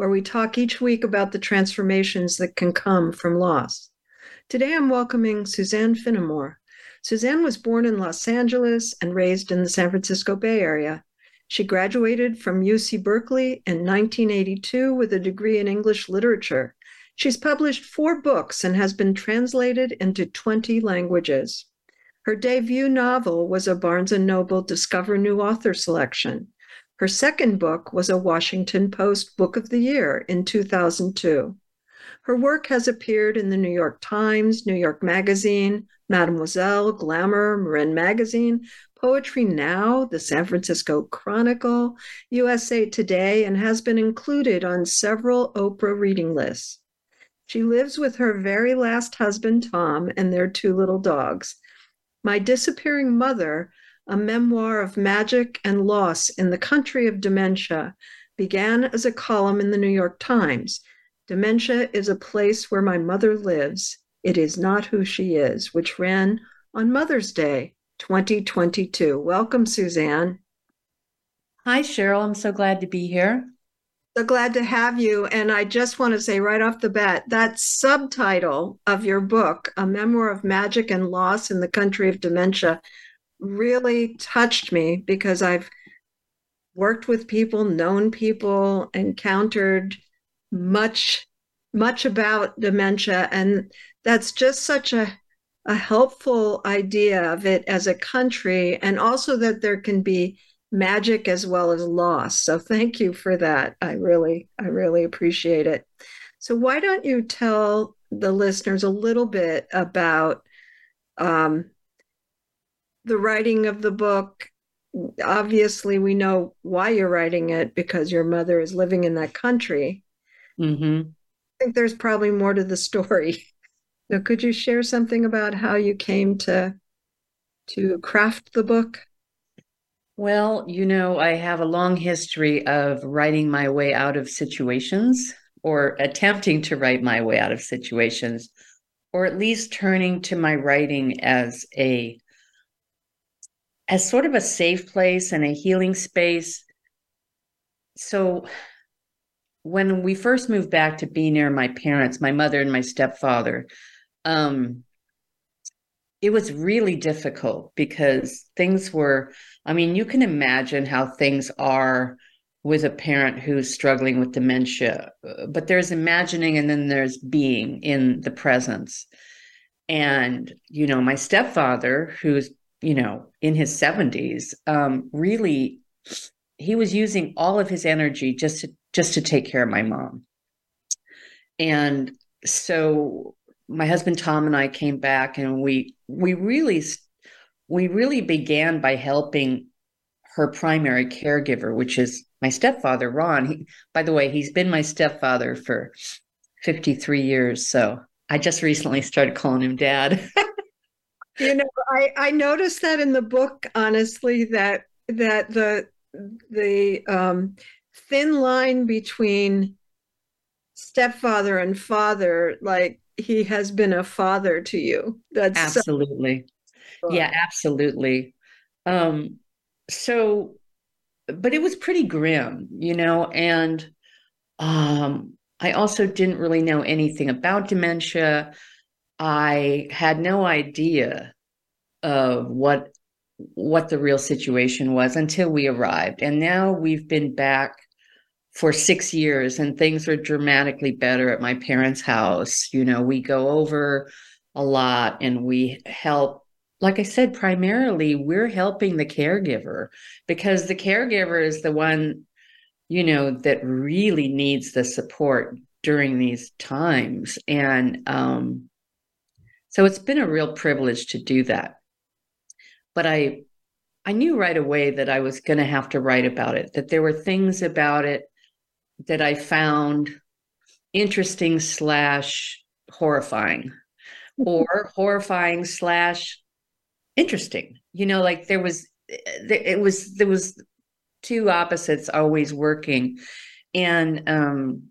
where we talk each week about the transformations that can come from loss. Today I'm welcoming Suzanne Finnamore. Suzanne was born in Los Angeles and raised in the San Francisco Bay Area. She graduated from UC Berkeley in 1982 with a degree in English literature. She's published four books and has been translated into 20 languages. Her debut novel was a Barnes & Noble Discover New Author selection. Her second book was a Washington Post Book of the Year in 2002. Her work has appeared in the New York Times, New York Magazine, Mademoiselle, Glamour, Marin Magazine, Poetry Now, the San Francisco Chronicle, USA Today, and has been included on several Oprah reading lists. She lives with her very last husband, Tom, and their two little dogs. My Disappearing Mother, a memoir of magic and loss in the country of dementia, began as a column in the New York Times. Dementia is a place where my mother lives. It is not who she is, which ran on Mother's Day, 2022. Welcome, Suzanne. Hi, Cheryl. I'm so glad to be here. So glad to have you. And I just want to say right off the bat that subtitle of your book, A Memoir of Magic and Loss in the Country of Dementia, really touched me because I've worked with people, known people, encountered much, much about dementia. And that's just such a a helpful idea of it as a country, and also that there can be magic as well as loss. So thank you for that. I really, I really appreciate it. So why don't you tell the listeners a little bit about um, the writing of the book? Obviously, we know why you're writing it because your mother is living in that country. Mm-hmm. I think there's probably more to the story. So could you share something about how you came to to craft the book? Well, you know, I have a long history of writing my way out of situations or attempting to write my way out of situations or at least turning to my writing as a as sort of a safe place and a healing space. So when we first moved back to be near my parents, my mother and my stepfather, um, it was really difficult because things were, I mean, you can imagine how things are with a parent who's struggling with dementia, but there's imagining and then there's being in the presence. And, you know, my stepfather, who's, you know, in his 70s, um, really, he was using all of his energy just to just to take care of my mom. And so my husband Tom and I came back and we we really we really began by helping her primary caregiver, which is my stepfather Ron. He, by the way, he's been my stepfather for 53 years, so I just recently started calling him dad. you know, I I noticed that in the book honestly that that the the um thin line between stepfather and father like he has been a father to you. That's absolutely. So yeah, absolutely. Um, so, but it was pretty grim, you know, and um, I also didn't really know anything about dementia. I had no idea of what what the real situation was until we arrived. And now we've been back for six years and things are dramatically better at my parents' house. You know, we go over a lot and we help. Like I said, primarily we're helping the caregiver because the caregiver is the one, you know, that really needs the support during these times. And um, so it's been a real privilege to do that. But I I knew right away that I was going to have to write about it, that there were things about it that I found interesting slash horrifying or horrifying slash interesting. You know like there was it was there was two opposites always working. And um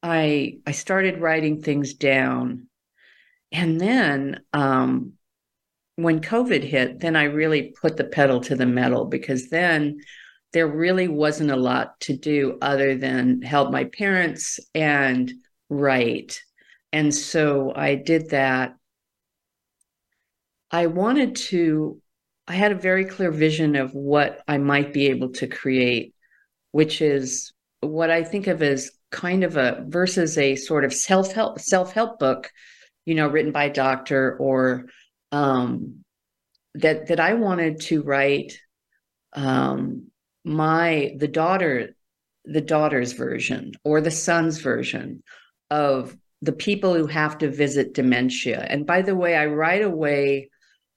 i i started writing things down and then um when covid hit then i really put the pedal to the metal because then there really wasn't a lot to do other than help my parents and write. And so i did that. I wanted to I had a very clear vision of what I might be able to create, which is what I think of as kind of a versus a sort of self-help self-help book, you know, written by a doctor or um, that that I wanted to write um, my the daughter the daughter's version or the son's version of the people who have to visit dementia. And by the way, I right away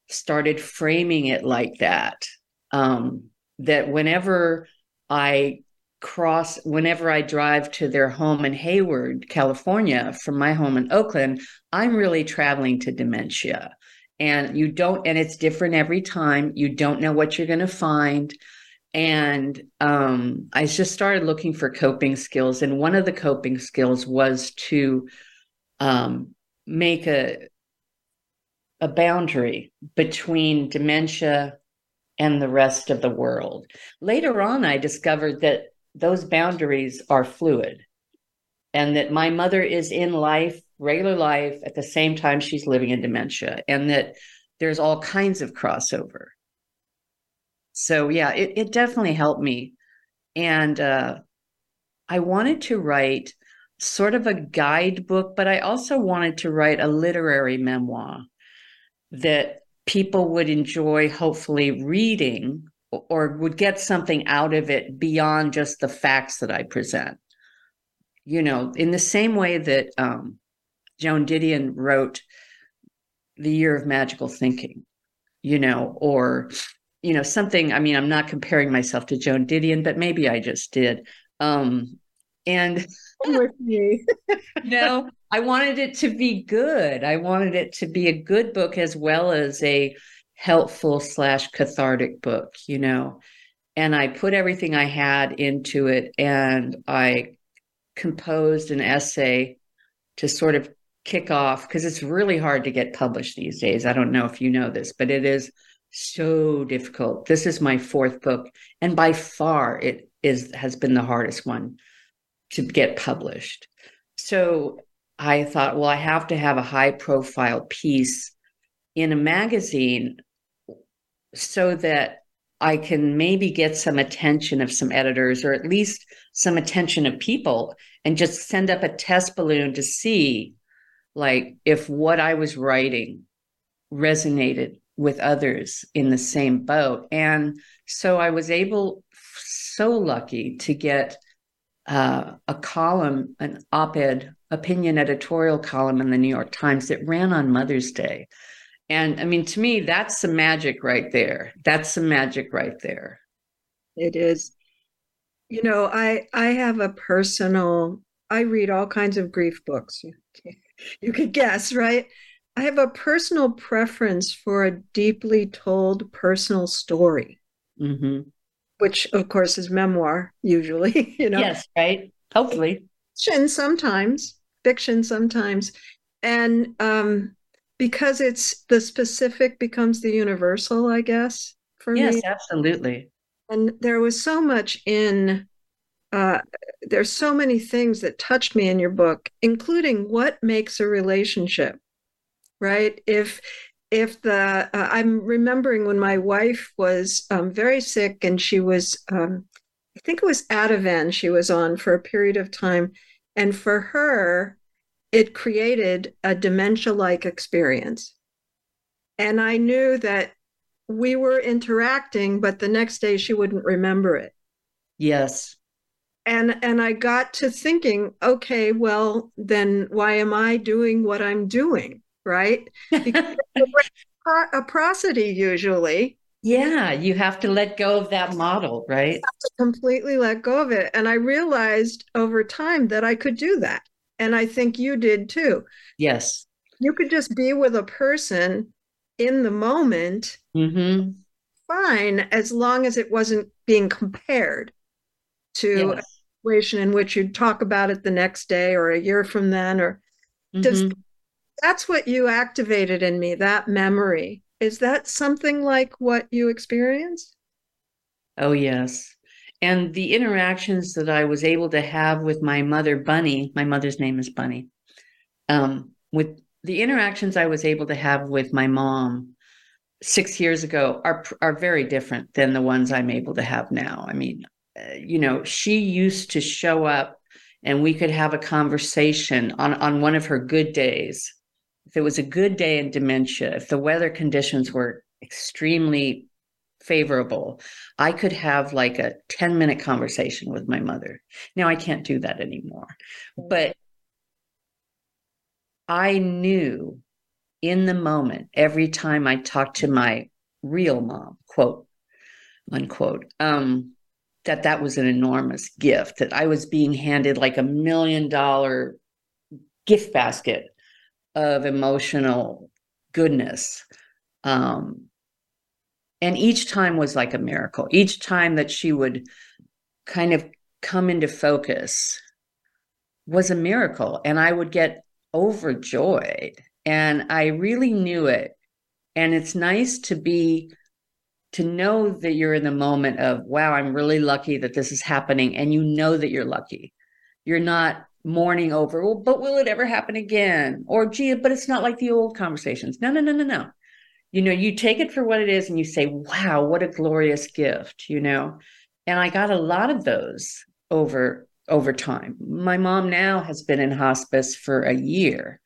started framing it like that. Um, that whenever I cross, whenever I drive to their home in Hayward, California, from my home in Oakland, I'm really traveling to dementia. And you don't, and it's different every time. You don't know what you're going to find. And um, I just started looking for coping skills. And one of the coping skills was to um, make a a boundary between dementia and the rest of the world. Later on, I discovered that those boundaries are fluid and that my mother is in life, regular life, at the same time she's living in dementia, and that there's all kinds of crossover. So, yeah, it, it definitely helped me. And uh, I wanted to write sort of a guidebook, but I also wanted to write a literary memoir that people would enjoy hopefully reading or would get something out of it beyond just the facts that I present. You know, in the same way that um, Joan Didion wrote The Year of Magical Thinking, you know, or, you know, something. I mean, I'm not comparing myself to Joan Didion, but maybe I just did. Um, and with me. no, I wanted it to be good. I wanted it to be a good book as well as a helpful slash cathartic book, you know. And I put everything I had into it and I composed an essay to sort of kick off because it's really hard to get published these days. I don't know if you know this, but it is so difficult. This is my fourth book, and by far it is has been the hardest one to get published. So I thought, well, I have to have a high profile piece in a magazine so that I can maybe get some attention of some editors or at least some attention of people and just send up a test balloon to see like if what I was writing resonated with others in the same boat. And so I was able so lucky to get uh, a column, an op ed opinion editorial column in the New York Times that ran on Mother's Day. And I mean, to me, that's some magic right there. That's some magic right there. It is. You know, I I have a personal. I read all kinds of grief books. You could guess, right? I have a personal preference for a deeply told personal story. Mm-hmm which of course is memoir usually, you know. Yes, right. Hopefully. Fiction sometimes, fiction sometimes. And um because it's the specific becomes the universal, I guess, for yes, me. Yes, absolutely. And there was so much in uh, there's so many things that touched me in your book, including what makes a relationship, right? If if the uh, i'm remembering when my wife was um, very sick and she was um, i think it was ativan she was on for a period of time and for her it created a dementia-like experience and i knew that we were interacting but the next day she wouldn't remember it yes and and i got to thinking okay well then why am i doing what i'm doing right? a prosody usually. Yeah, you have to let go of that model, right? completely let go of it. And I realized over time that I could do that. And I think you did too. Yes. You could just be with a person in the moment, Mm-hmm. fine, as long as it wasn't being compared to a situation in which you'd talk about it the next day or a year from then or does Mhm. that's what you activated in me that memory is that something like what you experienced Oh, yes. And the interactions that I was able to have with my mother, Bunny, my mother's name is Bunny, um, with the interactions I was able to have with my mom six years ago are are very different than the ones I'm able to have now. I mean, uh, you know, she used to show up and we could have a conversation on on one of her good days. If it was a good day in dementia, if the weather conditions were extremely favorable, I could have like a 10 minute conversation with my mother. Now I can't do that anymore. But I knew in the moment, every time I talked to my real mom, quote, unquote, um, that that was an enormous gift, that I was being handed like a million dollar gift basket of emotional goodness. Um, and each time was like a miracle. Each time that she would kind of come into focus was a miracle. And I would get overjoyed. And I really knew it. And it's nice to be, to know that you're in the moment of, wow, I'm really lucky that this is happening. And you know that you're lucky. You're not mourning over, well, but will it ever happen again? Or, gee, but it's not like the old conversations. No, no, no, no, no. You know, you take it for what it is and you say, wow, what a glorious gift, you know? And I got a lot of those over over time. My mom now has been in hospice for a year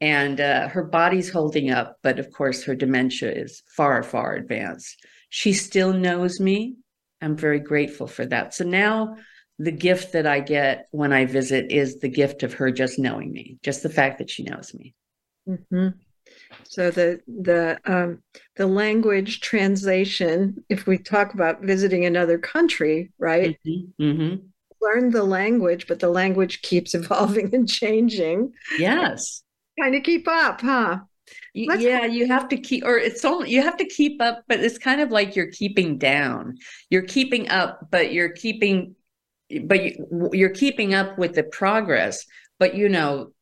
and uh, her body's holding up, but of course, her dementia is far, far advanced. She still knows me. I'm very grateful for that. So now the gift that I get when I visit is the gift of her just knowing me, just the fact that she knows me. hmm so the the um, the language translation if we talk about visiting another country right Mm-hmm. Mm-hmm. learn the language but the language keeps evolving and changing Yes. kind of keep up huh Let's- yeah, you have to keep, or it's only you have to keep up, but it's kind of like you're keeping down. You're keeping up, but you're keeping, but you, you're keeping up with the progress. But you know,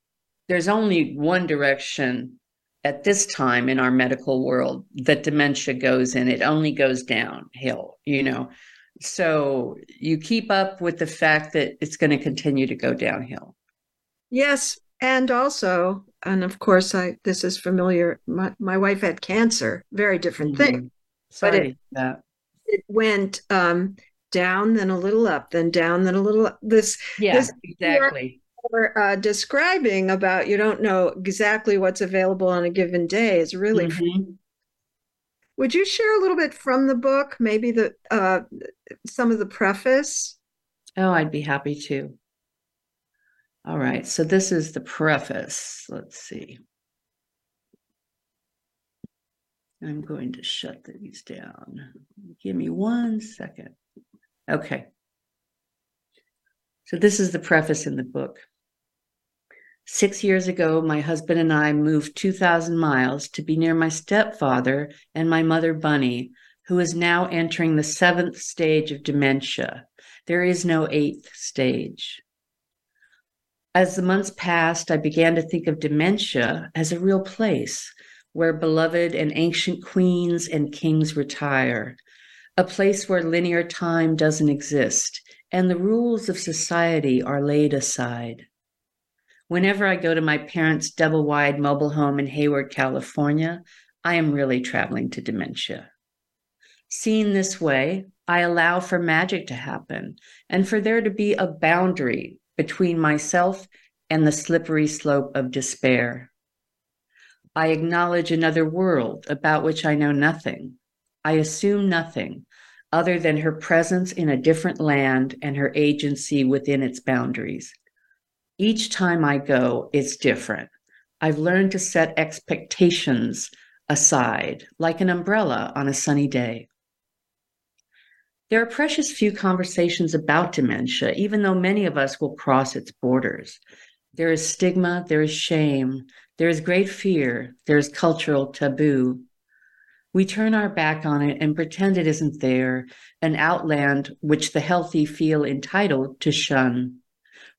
there's only one direction at this time in our medical world that dementia goes in. It only goes downhill. You know, so you keep up with the fact that it's going to continue to go downhill. yes and also and of course i this is familiar my, my wife had cancer very different thing Mhm. Sorry it- that. it went um down then a little up then down then a little up this Yeah, this- exactly. Or uh, describing about you don't know exactly what's available on a given day is really Mhm. would you share a little bit from the book maybe the uh, some of the preface Oh, I'd be happy to. All right, so this is the preface. Let's see. I'm going to shut these down. Give me one second. Okay. So this is the preface in the book. Six years ago, my husband and I moved 2,000 miles to be near my stepfather and my mother, Bunny, who is now entering the seventh stage of dementia. There is no eighth stage. As the months passed, I began to think of dementia as a real place where beloved and ancient queens and kings retire, a place where linear time doesn't exist and the rules of society are laid aside. Whenever I go to my parents' double wide mobile home in Hayward, California, I am really traveling to dementia. Seen this way, I allow for magic to happen and for there to be a boundary between myself and the slippery slope of despair. I acknowledge another world about which I know nothing. I assume nothing other than her presence in a different land and her agency within its boundaries. Each time I go, it's different. I've learned to set expectations aside, like an umbrella on a sunny day. There are precious few conversations about dementia, even though many of us will cross its borders. There is stigma, there is shame, there is great fear, there is cultural taboo. We turn our back on it and pretend it isn't there, an outland which the healthy feel entitled to shun.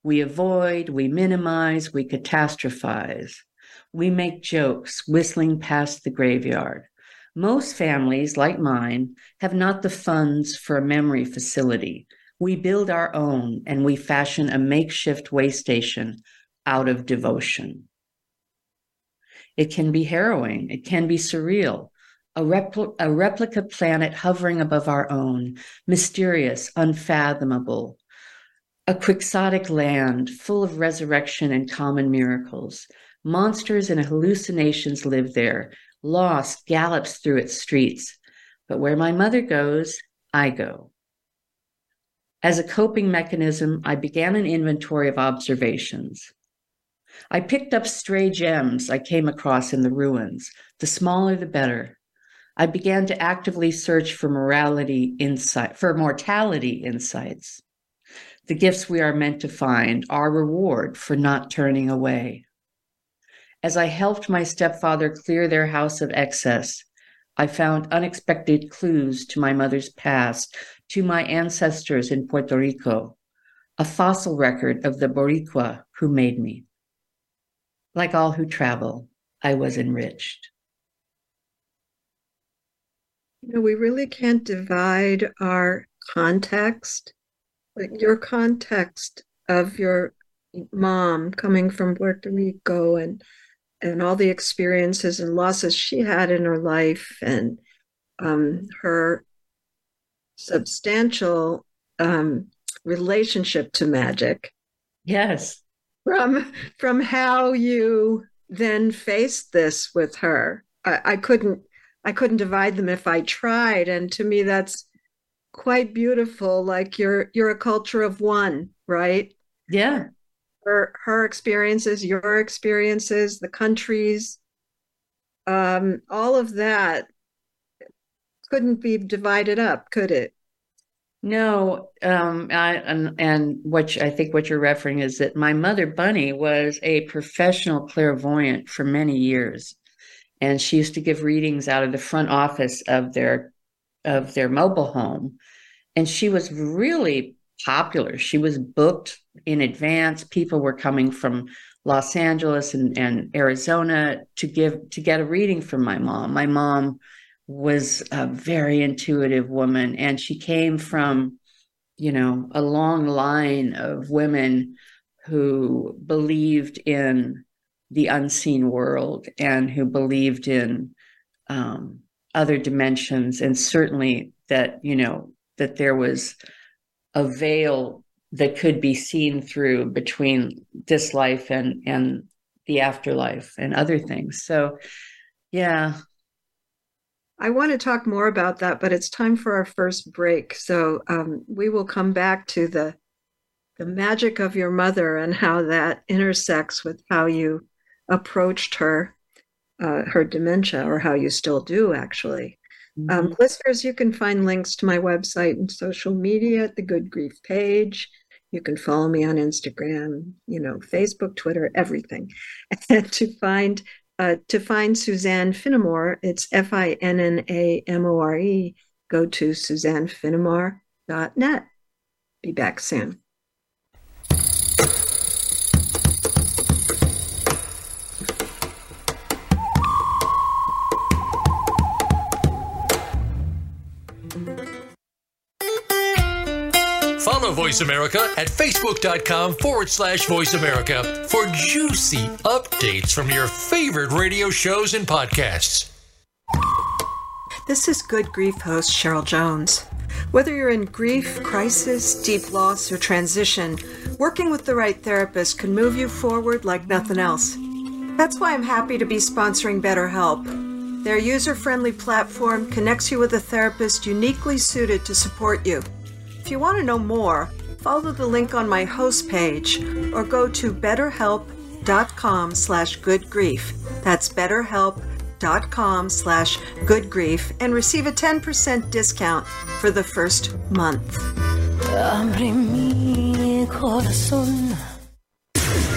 We avoid, we minimize, we catastrophize. We make jokes, whistling past the graveyard. Most families, like mine, have not the funds for a memory facility. We build our own and we fashion a makeshift way station out of devotion. It can be harrowing, it can be surreal, a, repl- a replica planet hovering above our own, mysterious, unfathomable, a quixotic land full of resurrection and common miracles. Monsters and hallucinations live there. Lost gallops through its streets. But where my mother goes, I go. As a coping mechanism, I began an inventory of observations. I picked up stray gems I came across in the ruins. The smaller, the better. I began to actively search for morality insight, for mortality insights. The gifts we are meant to find, our reward for not turning away. As I helped my stepfather clear their house of excess, I found unexpected clues to my mother's past, to my ancestors in Puerto Rico, a fossil record of the Boricua who made me. Like all who travel, I was enriched. You know, we really can't divide our context, your context of your mom coming from Puerto Rico and and all the experiences and losses she had in her life and um, her substantial um, relationship to magic. Yes. From from how you then faced this with her, I, I couldn't I couldn't divide them if I tried, and to me that's quite beautiful. Like you're you're a culture of one, right? Yeah her her experiences, your experiences, the countries, um, all of that couldn't be divided up, could it? No, um, I, and and what I think what you're referring is that my mother Bunny was a professional clairvoyant for many years, and she used to give readings out of the front office of their of their mobile home, and she was really popular. She was booked in advance. People were coming from Los Angeles and, and Arizona to give to get a reading from my mom. My mom was a very intuitive woman, and she came from, you know, a long line of women who believed in the unseen world and who believed in um, other dimensions, and certainly that you know that there was a veil that could be seen through between this life and and the afterlife and other things. So yeah. I want to talk more about that but it's time for our first break. So um, we will come back to the the magic of your mother and how that intersects with how you approached her uh, her dementia or how you still do actually um, mm-hmm. Um, listeners, you can find links to my website and social media at the Good Grief page. You can follow me on Instagram, you know, Facebook, Twitter, everything. And to find uh, to find Suzanne Finnamore, it's F I N N A M O R E. Go to suzannefinnamore.net. Be back soon. Follow Voice America at facebook.com forward slash voice America for juicy updates from your favorite radio shows and podcasts. This is Good Grief host Cheryl Jones. Whether you're in grief, crisis, deep loss, or transition, working with the right therapist can move you forward like nothing else. That's why I'm happy to be sponsoring BetterHelp. Their user friendly platform connects you with a therapist uniquely suited to support you. If you want to know more, follow the link on my host page or go to betterhelp.com slash goodgrief. That's betterhelp.com slash goodgrief and receive a 10% discount for the first month.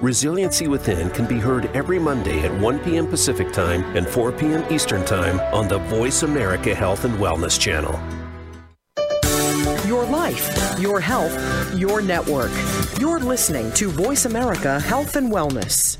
Resiliency Within can be heard every Monday at 1 p.m. Pacific Time and 4 p.m. Eastern Time on the Voice America Health and Wellness Channel. Your life, your health, your network. You're listening to Voice America Health and Wellness.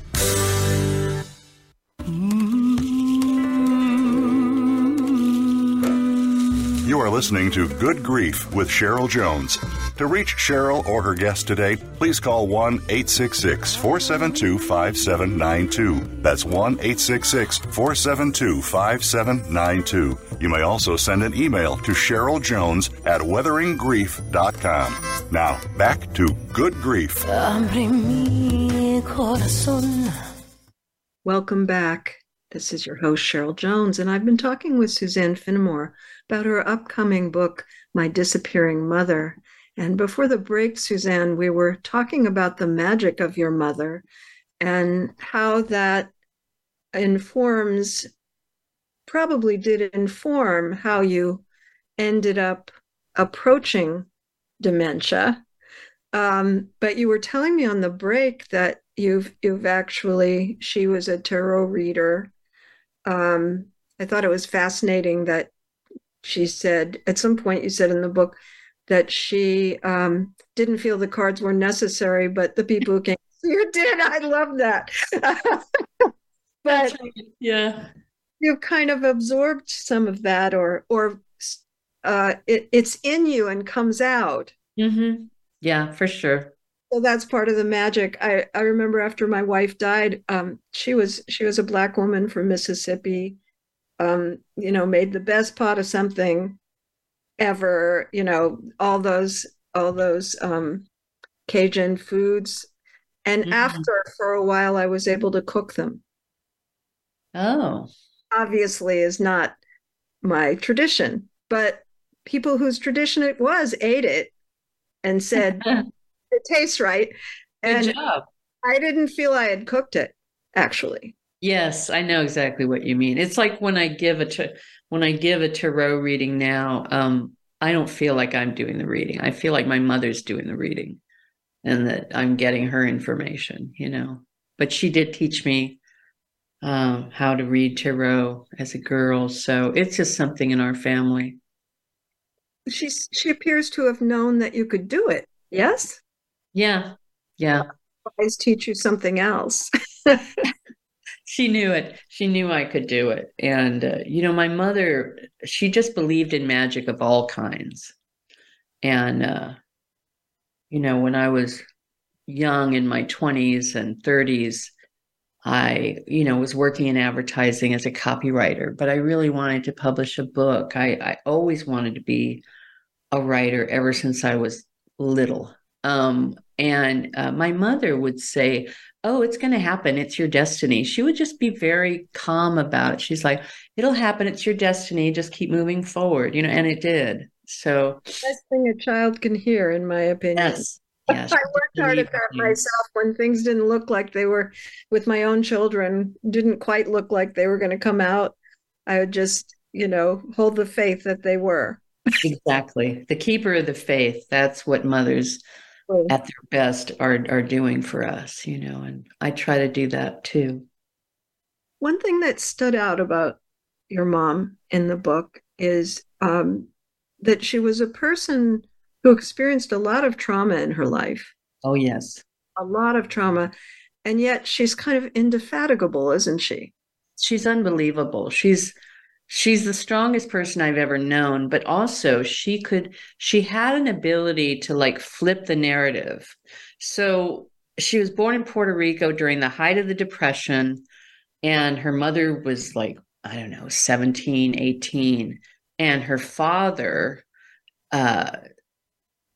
You are listening to Good Grief with Cheryl Jones. To reach Cheryl or her guest today, please call 1 866 472 5792. That's 1 866 472 5792. You may also send an email to Cheryl Jones at weatheringgrief.com. Now, back to Good Grief. Welcome back. This is your host, Cheryl Jones, and I've been talking with Suzanne Finnamore about her upcoming book, My Disappearing Mother. And before the break, Suzanne, we were talking about the magic of your mother and how that informs, probably did inform how you ended up approaching dementia. Um, but you were telling me on the break that you've you've actually she was a tarot reader um, I thought it was fascinating that she said at some point you said in the book that she um, didn't feel the cards were necessary, but the people who came, you did. I love that. but yeah, you've kind of absorbed some of that, or or uh, it, it's in you and comes out. Mm-hmm. Yeah, for sure so that's part of the magic i i remember after my wife died um, she was she was a black woman from mississippi um, you know made the best pot of something ever you know all those all those um, cajun foods and mm-hmm. after for a while i was able to cook them oh obviously is not my tradition but people whose tradition it was ate it and said it tastes right. And Good job. I didn't feel I had cooked it actually. Yes, I know exactly what you mean. It's like when I give a when I give a tarot reading now, um, I don't feel like I'm doing the reading. I feel like my mother's doing the reading and that I'm getting her information, you know. But she did teach me um, how to read tarot as a girl. So it's just something in our family. She's she appears to have known that you could do it. Yes? Yeah. Yeah. Always teach you something else. she knew it. She knew I could do it. And, uh, you know, my mother, she just believed in magic of all kinds. And, uh, you know, when I was young in my 20s and 30s, I, you know, was working in advertising as a copywriter, but I really wanted to publish a book. I, I always wanted to be a writer ever since I was little. Um, and uh, my mother would say, Oh, it's going to happen. It's your destiny. She would just be very calm about it. She's like, It'll happen. It's your destiny. Just keep moving forward, you know, and it did. So, best thing a child can hear, in my opinion. Yes. Yes, I worked hard at that myself when things didn't look like they were with my own children, didn't quite look like they were going to come out. I would just, you know, hold the faith that they were. exactly. The keeper of the faith. That's what mothers at their best are are doing for us, you know, and I try to do that too. One thing that stood out about your mom in the book is um, that she was a person who experienced a lot of trauma in her life. Oh yes, a lot of trauma, and yet she's kind of indefatigable, isn't she? She's unbelievable. She's she's the strongest person I've ever known, but also she could, she had an ability to like flip the narrative. So she was born in Puerto Rico during the height of the Depression, and her mother was like, I don't know, 17, 18. And her father uh,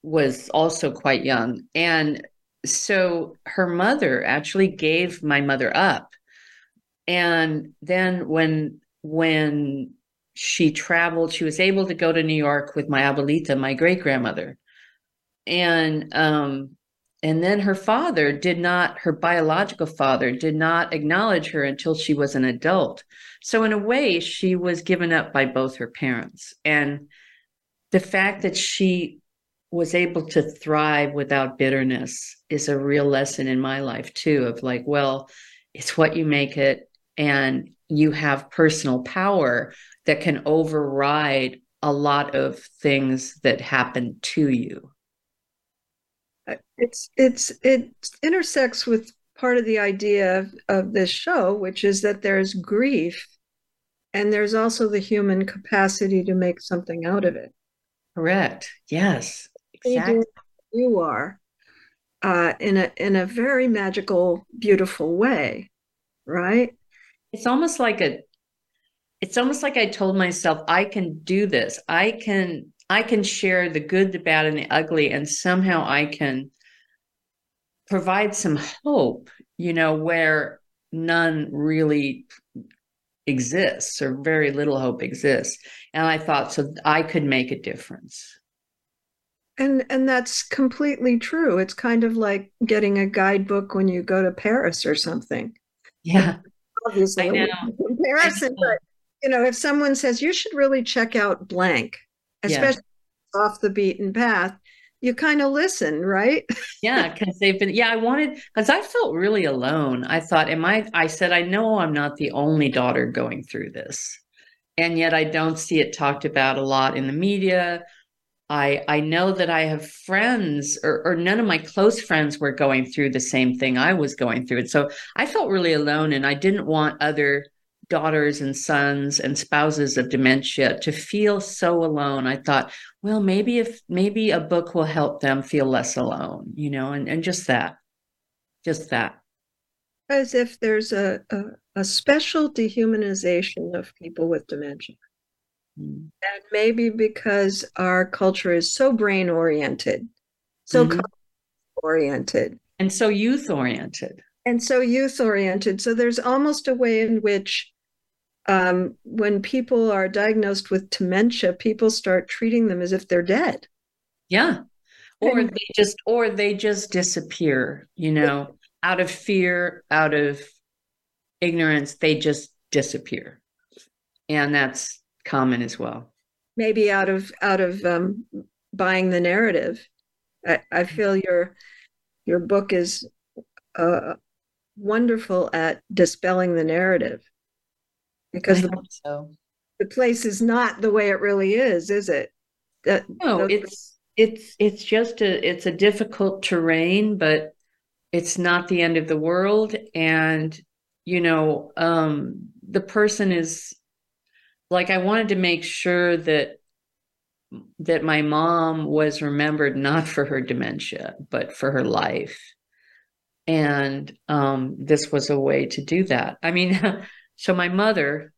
was also quite young. And so her mother actually gave my mother up. And then when when she traveled, she was able to go to New York with my abuelita, my great grandmother. And um, and then her father did not, her biological father did not acknowledge her until she was an adult. So, in a way, she was given up by both her parents. And the fact that she was able to thrive without bitterness is a real lesson in my life, too, of like, well, it's what you make it. And you have personal power that can override a lot of things that happen to you. It's it's it intersects with part of the idea of, of this show which is that there's grief and there's also the human capacity to make something out of it. Correct. Yes. Exactly you are uh, in a in a very magical beautiful way right it's almost like a it's almost like i told myself i can do this i can I can share the good, the bad, and the ugly, and somehow I can provide some hope, you know, where none really exists or very little hope exists. And I thought, so I could make a difference. And and that's completely true. It's kind of like getting a guidebook when you go to Paris or something. Yeah. Obviously, comparison, but you know, if someone says you should really check out blank, especially yeah. off the beaten path, you kind of listen, right? yeah, because they've been, yeah, I wanted, because I felt really alone. I thought, am I, I said, I know I'm not the only daughter going through this. And yet I don't see it talked about a lot in the media. I I know that I have friends or, or none of my close friends were going through the same thing I was going through. And so I felt really alone and I didn't want other daughters and sons and spouses of dementia to feel so alone i thought well maybe if maybe a book will help them feel less alone you know and, and just that just that as if there's a, a, a special dehumanization of people with dementia. And maybe because our culture is so brain oriented so mm-hmm. oriented and so youth oriented and so youth oriented so there's almost a way in which um, when people are diagnosed with dementia, people start treating them as if they're dead. Yeah. Or and, they just or they just disappear, you know, out of fear, out of ignorance, they just disappear. And that's common as well. Maybe out of out of um, buying the narrative. I, I feel your your book is uh, wonderful at dispelling the narrative because the, so. the place is not the way it really is, is it? That, no, it's it's it's just a it's a difficult terrain, but it's not the end of the world. And you know, um, the person is like I wanted to make sure that that my mom was remembered not for her dementia, but for her life. And um, this was a way to do that. I mean, So my mother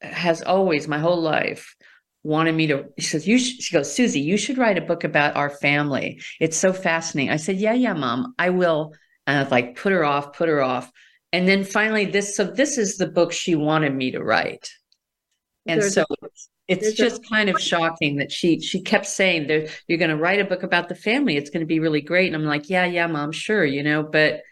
has always, my whole life, wanted me to. She says, "You," she goes, "Susie, you should write a book about our family. It's so fascinating." I said, "Yeah, yeah, mom, I will." And I like, put her off, put her off, and then finally, this. So this is the book she wanted me to write, and there's so. A, it's just a, kind of shocking that she she kept saying that you're going to write a book about the family. It's going to be really great. And i'm like yeah yeah mom sure you know but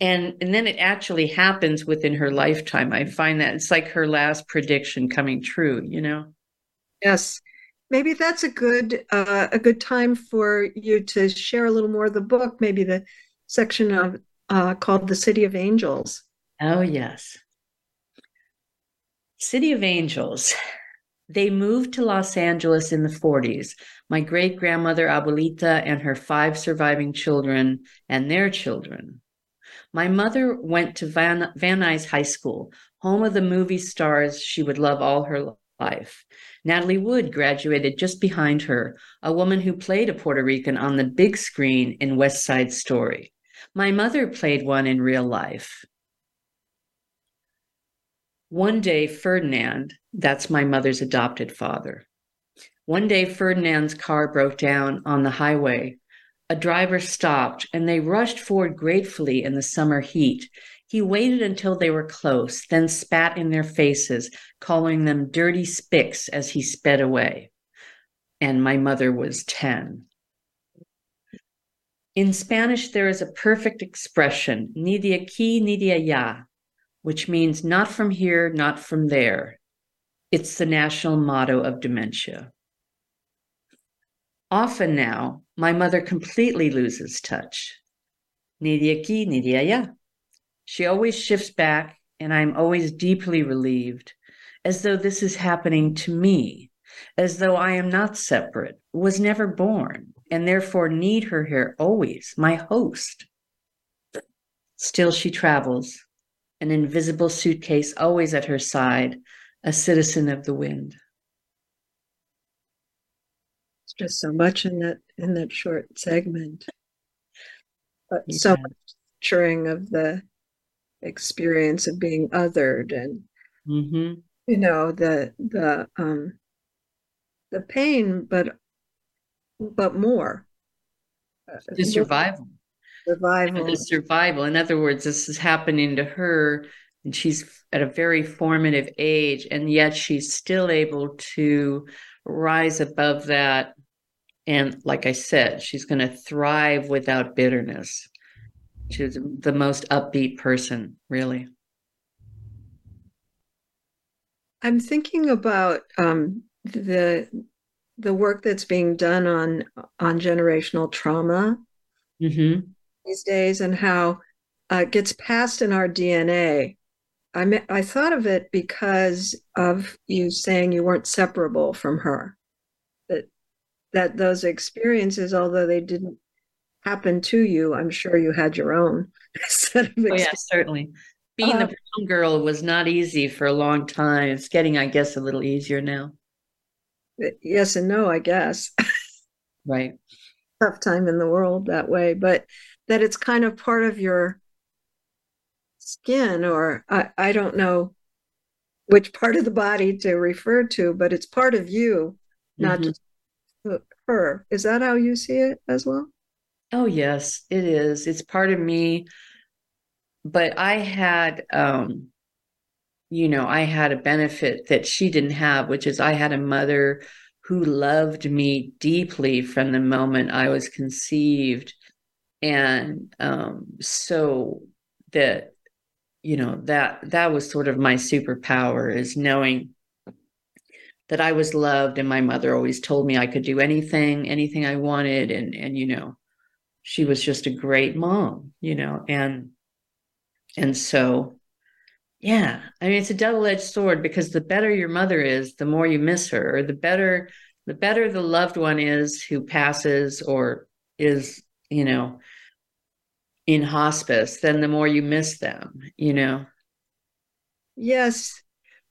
and and then it actually happens within her lifetime. I find that it's like her last prediction coming true you know? Yes. Maybe that's a good uh, a good time for you to share a little more of the book maybe the section of uh, called the city of angels. Oh yes city of angels they moved to los angeles in the 40s my great grandmother abuelita and her five surviving children and their children My mother went to Van, Van Nuys High School, home of the movie stars she would love all her life. Natalie Wood graduated just behind her, a woman who played a Puerto Rican on the big screen in West Side Story. My mother played one in real life. One day, Ferdinand, that's my mother's adopted father, one day, Ferdinand's car broke down on the highway. A driver stopped and they rushed forward gratefully in the summer heat. He waited until they were close, then spat in their faces, calling them dirty spicks as he sped away. And my mother was 10. In Spanish, there is a perfect expression, ni de aquí ni de allá, which means not from here, not from there. It's the national motto of dementia. Often now, my mother completely loses touch. Ni de aquí, ni de allá. She always shifts back, and I'm always deeply relieved, as though this is happening to me, as though I am not separate, was never born, and therefore need her here always, my host. Still, she travels, an invisible suitcase always at her side, a citizen of the wind It's just so much in that in that short segment. But yeah. so much capturing of the experience of being othered and mm-hmm. you know the the um the pain but but more uh, the survival survival the survival in other words this is happening to her and she's at a very formative age and yet she's still able to rise above that and like I said, she's going to thrive without bitterness. She's the most upbeat person, really. I'm thinking about um, the the work that's being done on on generational trauma mm-hmm. These days and how uh, it gets passed in our DNA. I I thought of it because of you saying you weren't separable from her that that those experiences, although they didn't happen to you, I'm sure you had your own set of Oh, yeah, certainly. Being uh, the brown girl was not easy for a long time. It's getting, I guess, a little easier now. Yes and no, I guess. Right. Tough time in the world that way, but that it's kind of part of your skin, or I, I don't know which part of the body to refer to, but it's part of you, not mm-hmm. just her. Is that how you see it as well? Oh yes, it is. It's part of me. But I had um you know, I had a benefit that she didn't have, which is I had a mother who loved me deeply from the moment I was conceived. And um so that you know that that was sort of my superpower is knowing that I was loved and my mother always told me I could do anything, anything I wanted. And, and, you know, she was just a great mom, you know, and, and so, yeah, I mean, it's a double-edged sword because the better your mother is, the more you miss her, or the better, the better the loved one is who passes or is, you know, in hospice, then the more you miss them, you know. Yes,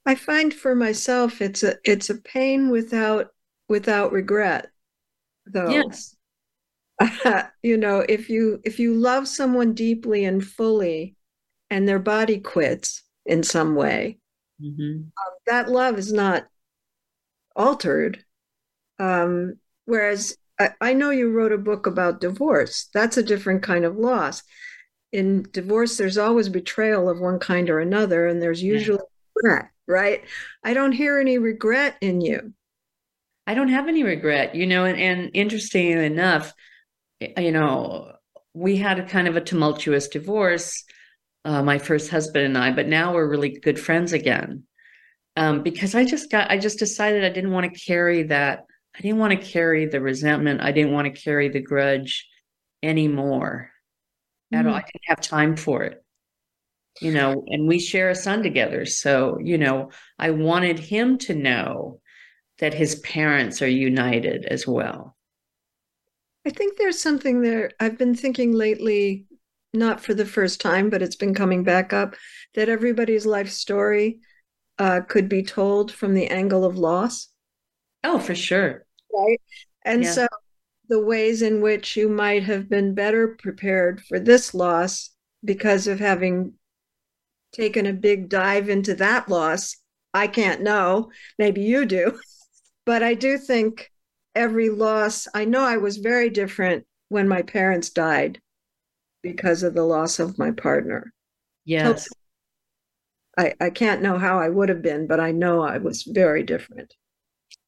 I find for myself it's a it's a pain without without regret though. Yes. you know, if you if you love someone deeply and fully and their body quits in some way, mm-hmm. um, that love is not altered. Um, whereas I, I know you wrote a book about divorce. That's a different kind of loss. In divorce, there's always betrayal of one kind or another, and there's usually regret right? I don't hear any regret in you. I don't have any regret, you know, and, and interesting enough, you know, we had a kind of a tumultuous divorce, uh, my first husband and I, but now we're really good friends again. Um, because I just got, I just decided I didn't want to carry that. I didn't want to carry the resentment. I didn't want to carry the grudge anymore. Mm. At all. Mm. I didn't have time for it you know, and we share a son together. So, you know, I wanted him to know that his parents are united as well. I think there's something there. I've been thinking lately, not for the first time, but it's been coming back up, that everybody's life story uh, could be told from the angle of loss. Oh, for sure. Right. And Yeah. so the ways in which you might have been better prepared for this loss because of having taken a big dive into that loss, I can't know. Maybe you do. But I do think every loss, I know I was very different when my parents died because of the loss of my partner. Yes. I, I can't know how I would have been, but I know I was very different.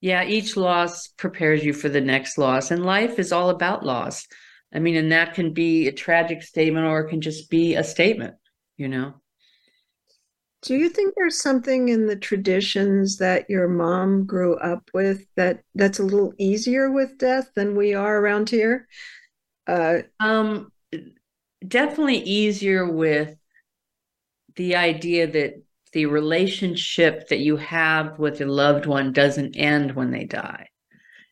Yeah, each loss prepares you for the next loss. And life is all about loss. I mean, and that can be a tragic statement or it can just be a statement, you know? Do you think there's something in the traditions that your mom grew up with that that's a little easier with death than we are around here? Uh, Um, definitely easier with the idea that the relationship that you have with a loved one doesn't end when they die.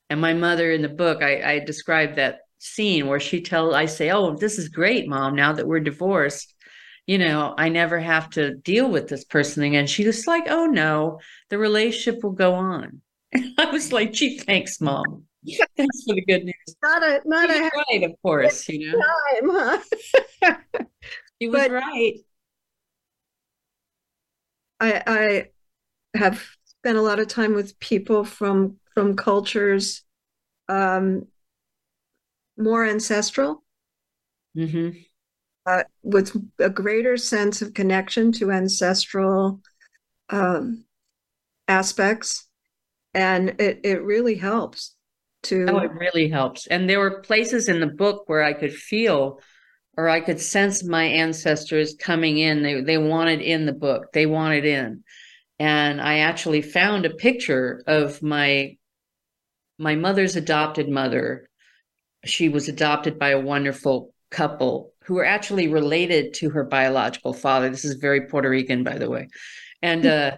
And my mother in the book, I, I described that scene where she tells, I say, Oh, this is great, mom, now that we're divorced. You know, I never have to deal with this person again. She was like, Oh, no, the relationship will go on. I was like, Gee, thanks, mom. Thanks for the good news. not a not She a right, of course, you know. time, huh? She was But- right. I I have spent a lot of time with people from from cultures um, more ancestral, hmm uh, with a greater sense of connection to ancestral um, aspects, and it it really helps to Oh, it really helps. And there were places in the book where I could feel or I could sense my ancestors coming in. They they wanted in the book. They wanted in. And I actually found a picture of my my mother's adopted mother. She was adopted by a wonderful couple who were actually related to her biological father. This is very Puerto Rican, by the way. And uh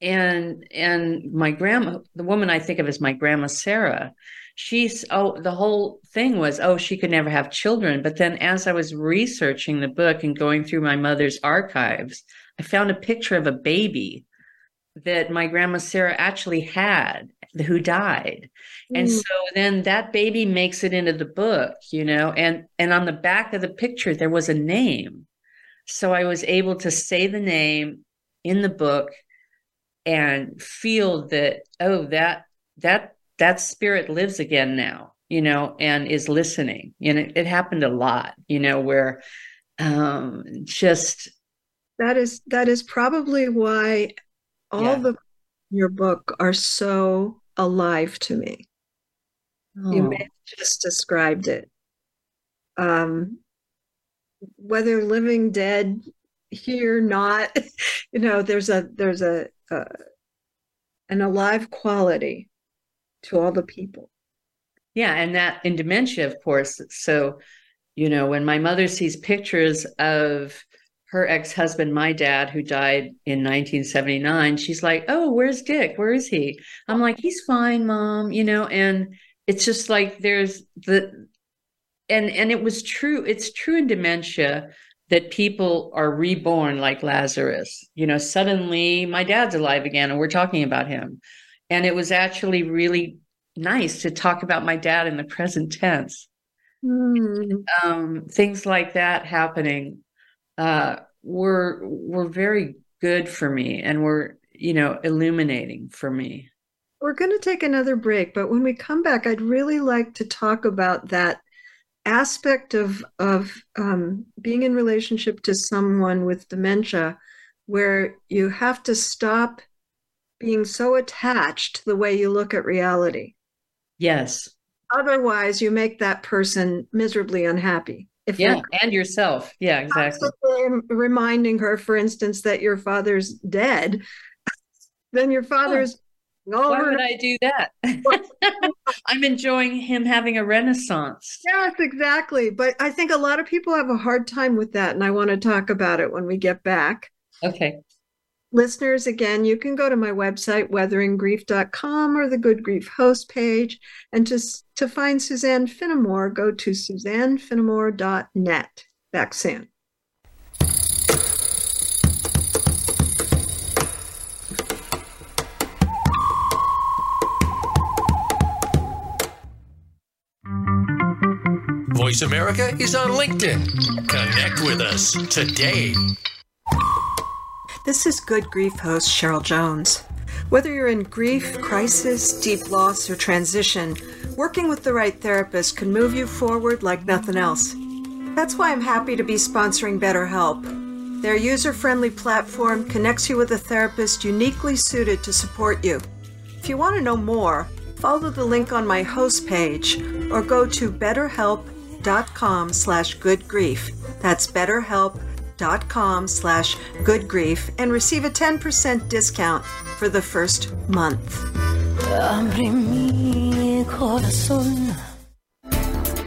and and my grandma the woman i think of as my grandma sarah she's oh the whole thing was oh she could never have children. But then as i was researching the book and going through my mother's archives i found a picture of a baby that my grandma sarah actually had who died. And Mm. so then that baby makes it into the book you know and and on the back of the picture there was a name. So i was able to say the name in the book and feel that oh that that that spirit lives again now you know and is listening and it, it happened a lot you know where um just That is that is probably why all Yeah. the your book are so alive to me. You oh, may have just described it. Um, whether living, dead, here, not, you know, there's a there's a uh, an alive quality to all the people. yeah and that in dementia of course. So you know when my mother sees pictures of her ex-husband my dad who died in 1979 she's like oh where's dick? Where is he? I'm like he's fine mom you know and it's just like there's the and and it was true it's true in dementia that people are reborn like lazarus. You know suddenly my dad's alive again and we're talking about him and it was actually really nice to talk about my dad in the present tense Hmm. um, things like that happening uh, were were very good for me and were you know illuminating for me We're going to take another break, but when we come back, I'd really like to talk about that aspect of of um, being in relationship to someone with dementia, where you have to stop being so attached to the way you look at reality. yes Otherwise, you make that person miserably unhappy. If yeah and yourself yeah exactly reminding her, for instance, that your father's dead, then your oh. father's why over would i do that i'm enjoying him having a renaissance Yes, exactly. But I think a lot of people have a hard time with that, and I want to talk about it when we get back. okay Listeners, again, you can go to my website, weatheringgrief.com or the Good Grief host page. And to, to find Suzanne Finnamore, go to suzannefinnamore.net. Back soon. Voice America is on LinkedIn. Connect with us today. This is Good Grief host Cheryl Jones. Whether you're in grief, crisis, deep loss, or transition, working with the right therapist can move you forward like nothing else. That's why I'm happy to be sponsoring BetterHelp. Their user friendly platform connects you with a therapist uniquely suited to support you. If you want to know more, follow the link on my host page or go to betterhelp.com slash goodgrief. That's betterhelp.com slash good grief and receive a 10% discount for the first month.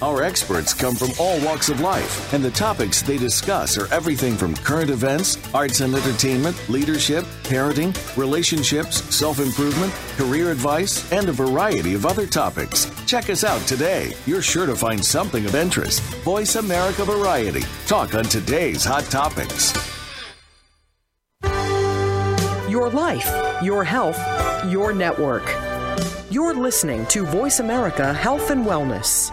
Our experts come from all walks of life, and the topics they discuss are everything from current events, arts and entertainment, leadership, parenting, relationships, self improvement, career advice, and a variety of other topics. Check us out today. You're sure to find something of interest. Voice America Variety. Talk on today's hot topics. Your life, your health, your network. You're listening to Voice America Health and Wellness.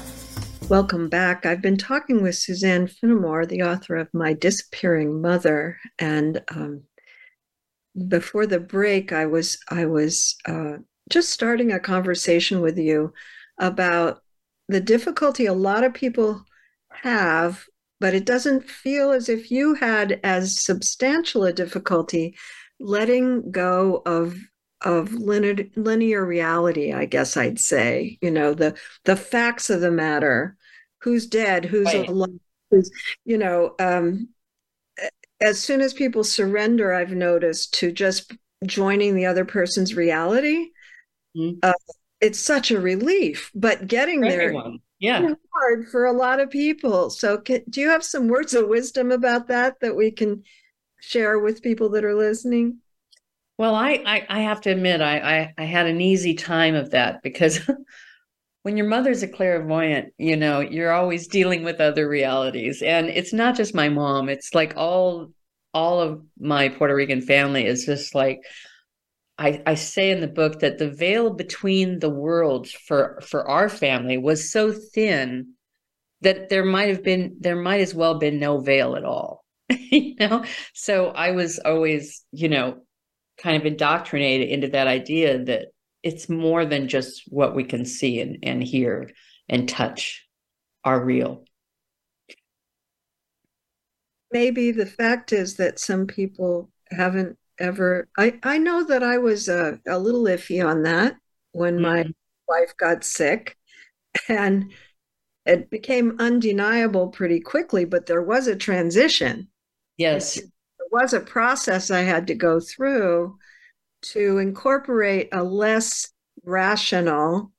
Welcome back. I've been talking with Suzanne Finnamore, the author of My Disappearing Mother, and um, before the break, I was I was uh, just starting a conversation with you about the difficulty a lot of people have, but it doesn't feel as if you had as substantial a difficulty letting go of of linear, linear reality i guess i'd say you know the the facts of the matter who's dead who's Right. alive who's you know um as soon as people surrender i've noticed to just joining the other person's reality Mhm. uh, it's such a relief but getting For there everyone. Yeah. hard for a lot of people so can, do you have some words of wisdom about that that we can share with people that are listening Well, I, I, I have to admit, I, I, I had an easy time of that because when your mother's a clairvoyant, you know, you're always dealing with other realities. And it's not just my mom, it's like all all of my Puerto Rican family is just like I, I say in the book that the veil between the worlds for for our family was so thin that there might have been there might as well been no veil at all. you know? So I was always, you know, kind of indoctrinated into that idea that it's more than just what we can see and, and hear and touch are real. maybe the fact is that some people haven't ever i i know that i was a, a little iffy on that when my mm-hmm. wife got sick and it became undeniable pretty quickly, but there was a transition. Yes. There was a process I had to go through to incorporate a less rational,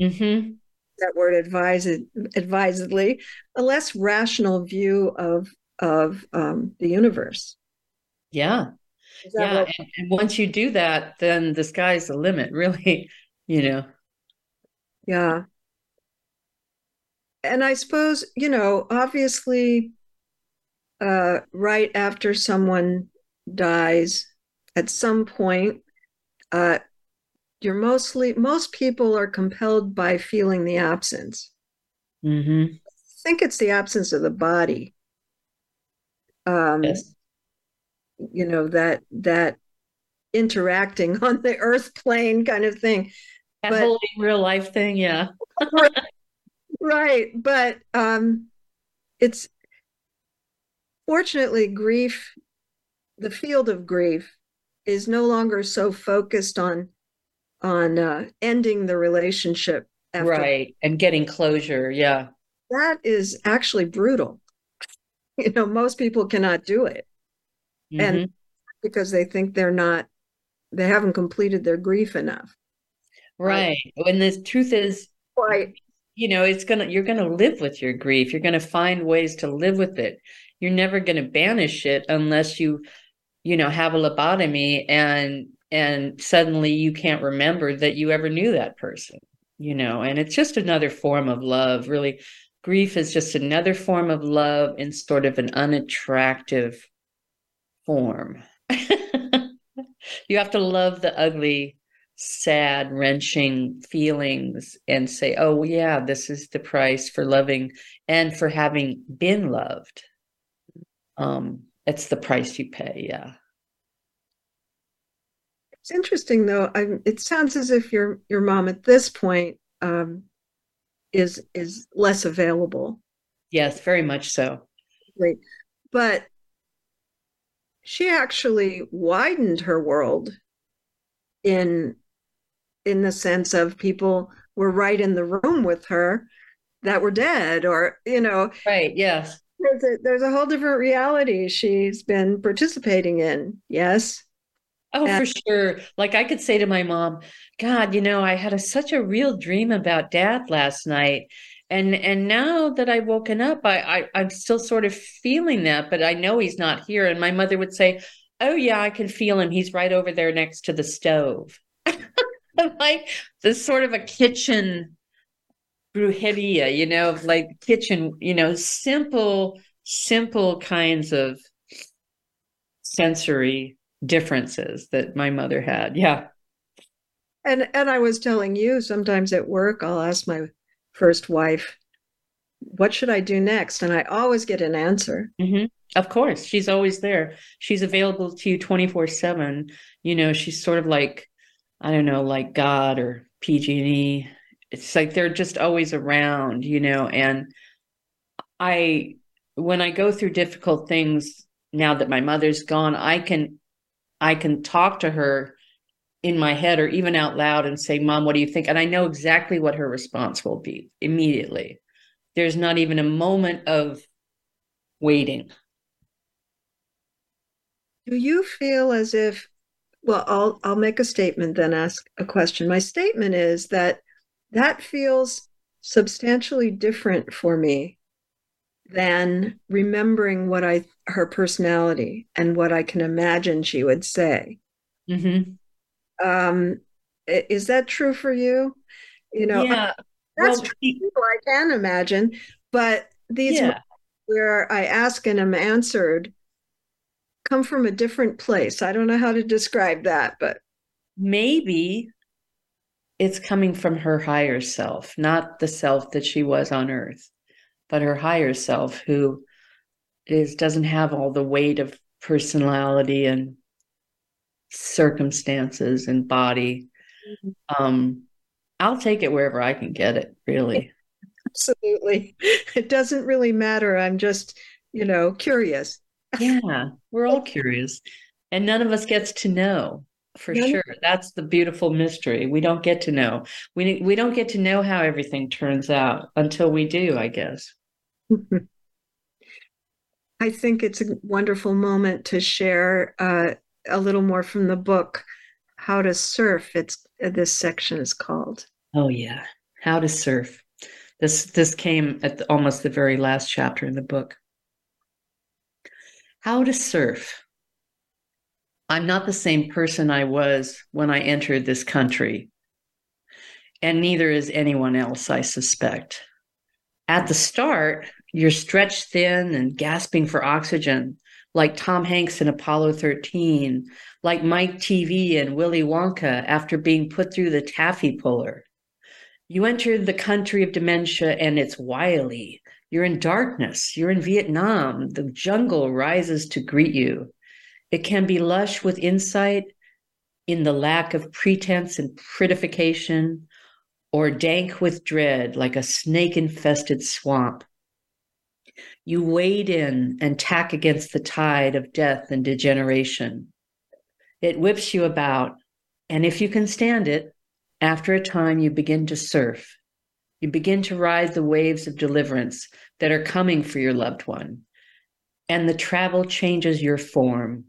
mm-hmm. that word advised, advisedly, a less rational view of of um, the universe. Yeah. Yeah. And, and once you do that, then the sky's the limit, really, you know. Yeah. And I suppose, you know, obviously, uh, right after someone dies, at some point, uh, you're mostly, most people are compelled by feeling the absence. Mm-hmm. I think it's the absence of the body. Um, yes. You know, that, that interacting on the earth plane kind of thing. That but, whole real life thing, yeah. right. But um it's fortunately grief, the field of grief is no longer so focused on on uh, ending the relationship after. right and getting closure yeah. That is actually brutal. You know most people cannot do it. Mm-hmm. and because they think they're not they haven't completed their grief enough. Right when the truth is right. you know it's gonna you're gonna live with your grief. You're gonna find ways to live with it. You're never gonna banish it unless you you know have a lobotomy and and suddenly you can't remember that you ever knew that person you know and it's just another form of love really. Grief is just another form of love in sort of an unattractive form. You have to love the ugly sad wrenching feelings and say oh yeah this is the price for loving and for having been loved. Um it's the price you pay yeah it's interesting though I, it sounds as if your your mom at this point um is is less available. Yes very much so. Great. but she actually widened her world in in the sense of people were right in the room with her that were dead or you know. Right yes. There's a, there's a whole different reality she's been participating in. Yes oh and- for sure. Like i could say to my mom god you know i had a, such a real dream about dad last night. And and now that i've woken up I, I i'm still sort of feeling that but i know he's not here. And my mother would say oh yeah i can feel him. He's right over there next to the stove. Like this sort of a kitchen brujeria you know like kitchen you know simple simple kinds of sensory differences that my mother had yeah and and i was telling you sometimes at work i'll ask my first wife, what should I do next? And I always get an answer. Mm-hmm. Of course, she's always there. She's available to you 24 7. You know, she's sort of like, I don't know, like God or PG&E. It's like they're just always around, you know, and I when I go through difficult things now that my mother's gone, I can I can talk to her in my head or even out loud and say, Mom, what do you think? And I know exactly what her response will be immediately. There's not even a moment of waiting. Do you feel as if, well, I'll, I'll make a statement, then ask a question. My statement is that that feels substantially different for me than remembering what I, her personality and what I can imagine she would say. Mm-hmm. Um, is that true for you? You know, yeah. that's well, true. I can imagine, but these yeah. where I ask and am answered come from a different place. I don't know how to describe that, but maybe it's coming from her higher self, not the self that she was on earth, but her higher self who is doesn't have all the weight of personality and circumstances and body. Mm-hmm. Um, I'll take it wherever I can get it, really. Absolutely. It doesn't really matter. I'm just, you know, curious. yeah, we're all curious. And none of us gets to know for sure. That's the beautiful mystery. We don't get to know. We we don't get to know how everything turns out until we do, I guess. I think it's a wonderful moment to share uh, a little more from the book, How to Surf. It's uh, this section is called. Oh yeah, How to Surf. This this came at the, almost the very last chapter in the book. How to surf. I'm not the same person I was when I entered this country, and neither is anyone else, I suspect. At the start, you're stretched thin and gasping for oxygen, like Tom Hanks in Apollo 13, like Mike Teavee and Willy Wonka after being put through the taffy puller. You enter the country of dementia and it's wily. You're in darkness. You're in Vietnam. The jungle rises to greet you. It can be lush with insight in the lack of pretense and prettification, or dank with dread like a snake infested swamp. You wade in and tack against the tide of death and degeneration. It whips you about, and if you can stand it, after a time you begin to surf. You begin to ride the waves of deliverance that are coming for your loved one, and the travel changes your form.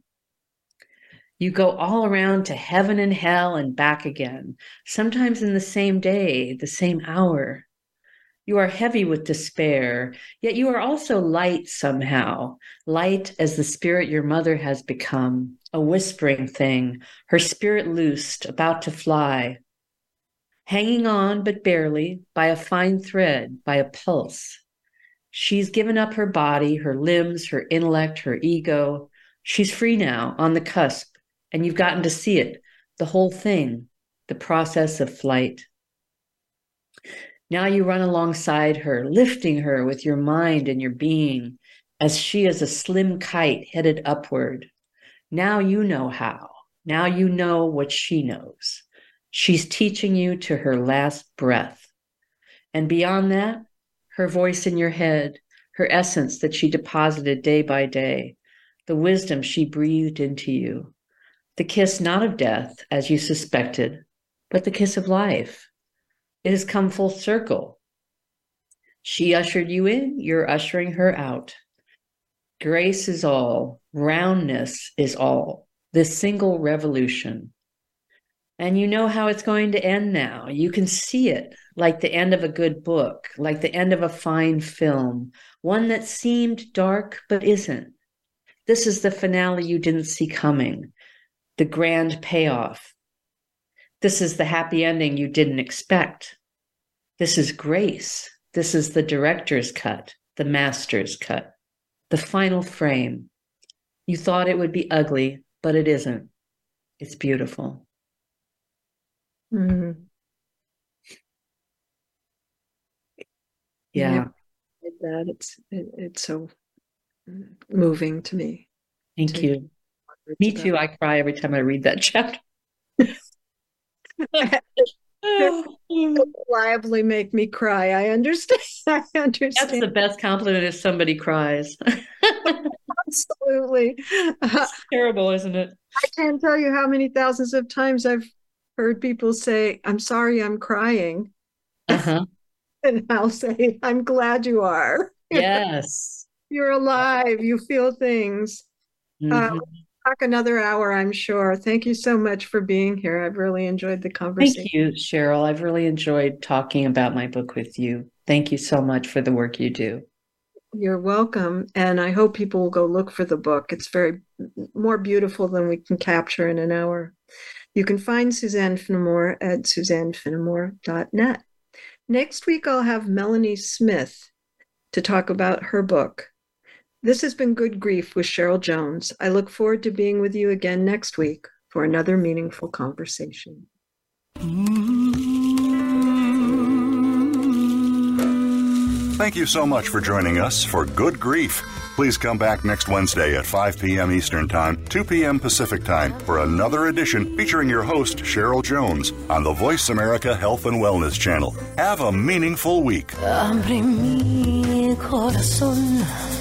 You go all around to heaven and hell and back again, sometimes in the same day, the same hour. You are heavy with despair, yet you are also light somehow, light as the spirit your mother has become, a whispering thing, her spirit loosed, about to fly, hanging on, but barely, by a fine thread, by a pulse. She's given up her body, her limbs, her intellect, her ego. She's free now, on the cusp, and you've gotten to see it, the whole thing, the process of flight. Now you run alongside her, lifting her with your mind and your being as she is a slim kite headed upward. Now you know how. Now you know what she knows. She's teaching you to her last breath. And beyond that, her voice in your head, her essence that she deposited day by day, the wisdom she breathed into you, the kiss not of death, as you suspected, but the kiss of life it has come full circle. She ushered you in, you're ushering her out. Grace is all, roundness is all, this single revolution. And you know how it's going to end now. You can see it like the end of a good book, like the end of a fine film, one that seemed dark but isn't. This is the finale you didn't see coming, the grand payoff, this is the happy ending you didn't expect. This is grace. This is the director's cut, the master's cut, the final frame. You thought it would be ugly, but it isn't. It's beautiful. Mm-hmm. Yeah. yeah. That it's it, it's so moving to me. Thank to you. Me too. I cry every time I read that chapter. reliably make me cry. I understand. I understand. That's the best compliment if somebody cries. Absolutely. It's terrible, isn't it? I can't tell you how many thousands of times I've heard people say, I'm sorry I'm crying. Uh-huh. and I'll say, I'm glad you are. Yes. You're alive. You feel things. Mm-hmm. Uh, talk another hour, I'm sure. Thank you so much for being here. I've really enjoyed the conversation. Thank you, Cheryl. I've really enjoyed talking about my book with you. Thank you so much for the work you do. You're welcome. And I hope people will go look for the book. It's very more beautiful than we can capture in an hour. You can find Suzanne Finnamore at suzannefinnamore.net. Next week, I'll have Melanie Smith to talk about her book, this has been Good Grief with Cheryl Jones. I look forward to being with you again next week for another meaningful conversation. Thank you so much for joining us for Good Grief. Please come back next Wednesday at 5 p.m. Eastern Time, 2 p.m. Pacific Time for another edition featuring your host, Cheryl Jones, on the Voice America Health and Wellness Channel. Have a meaningful week. Abre mi corazón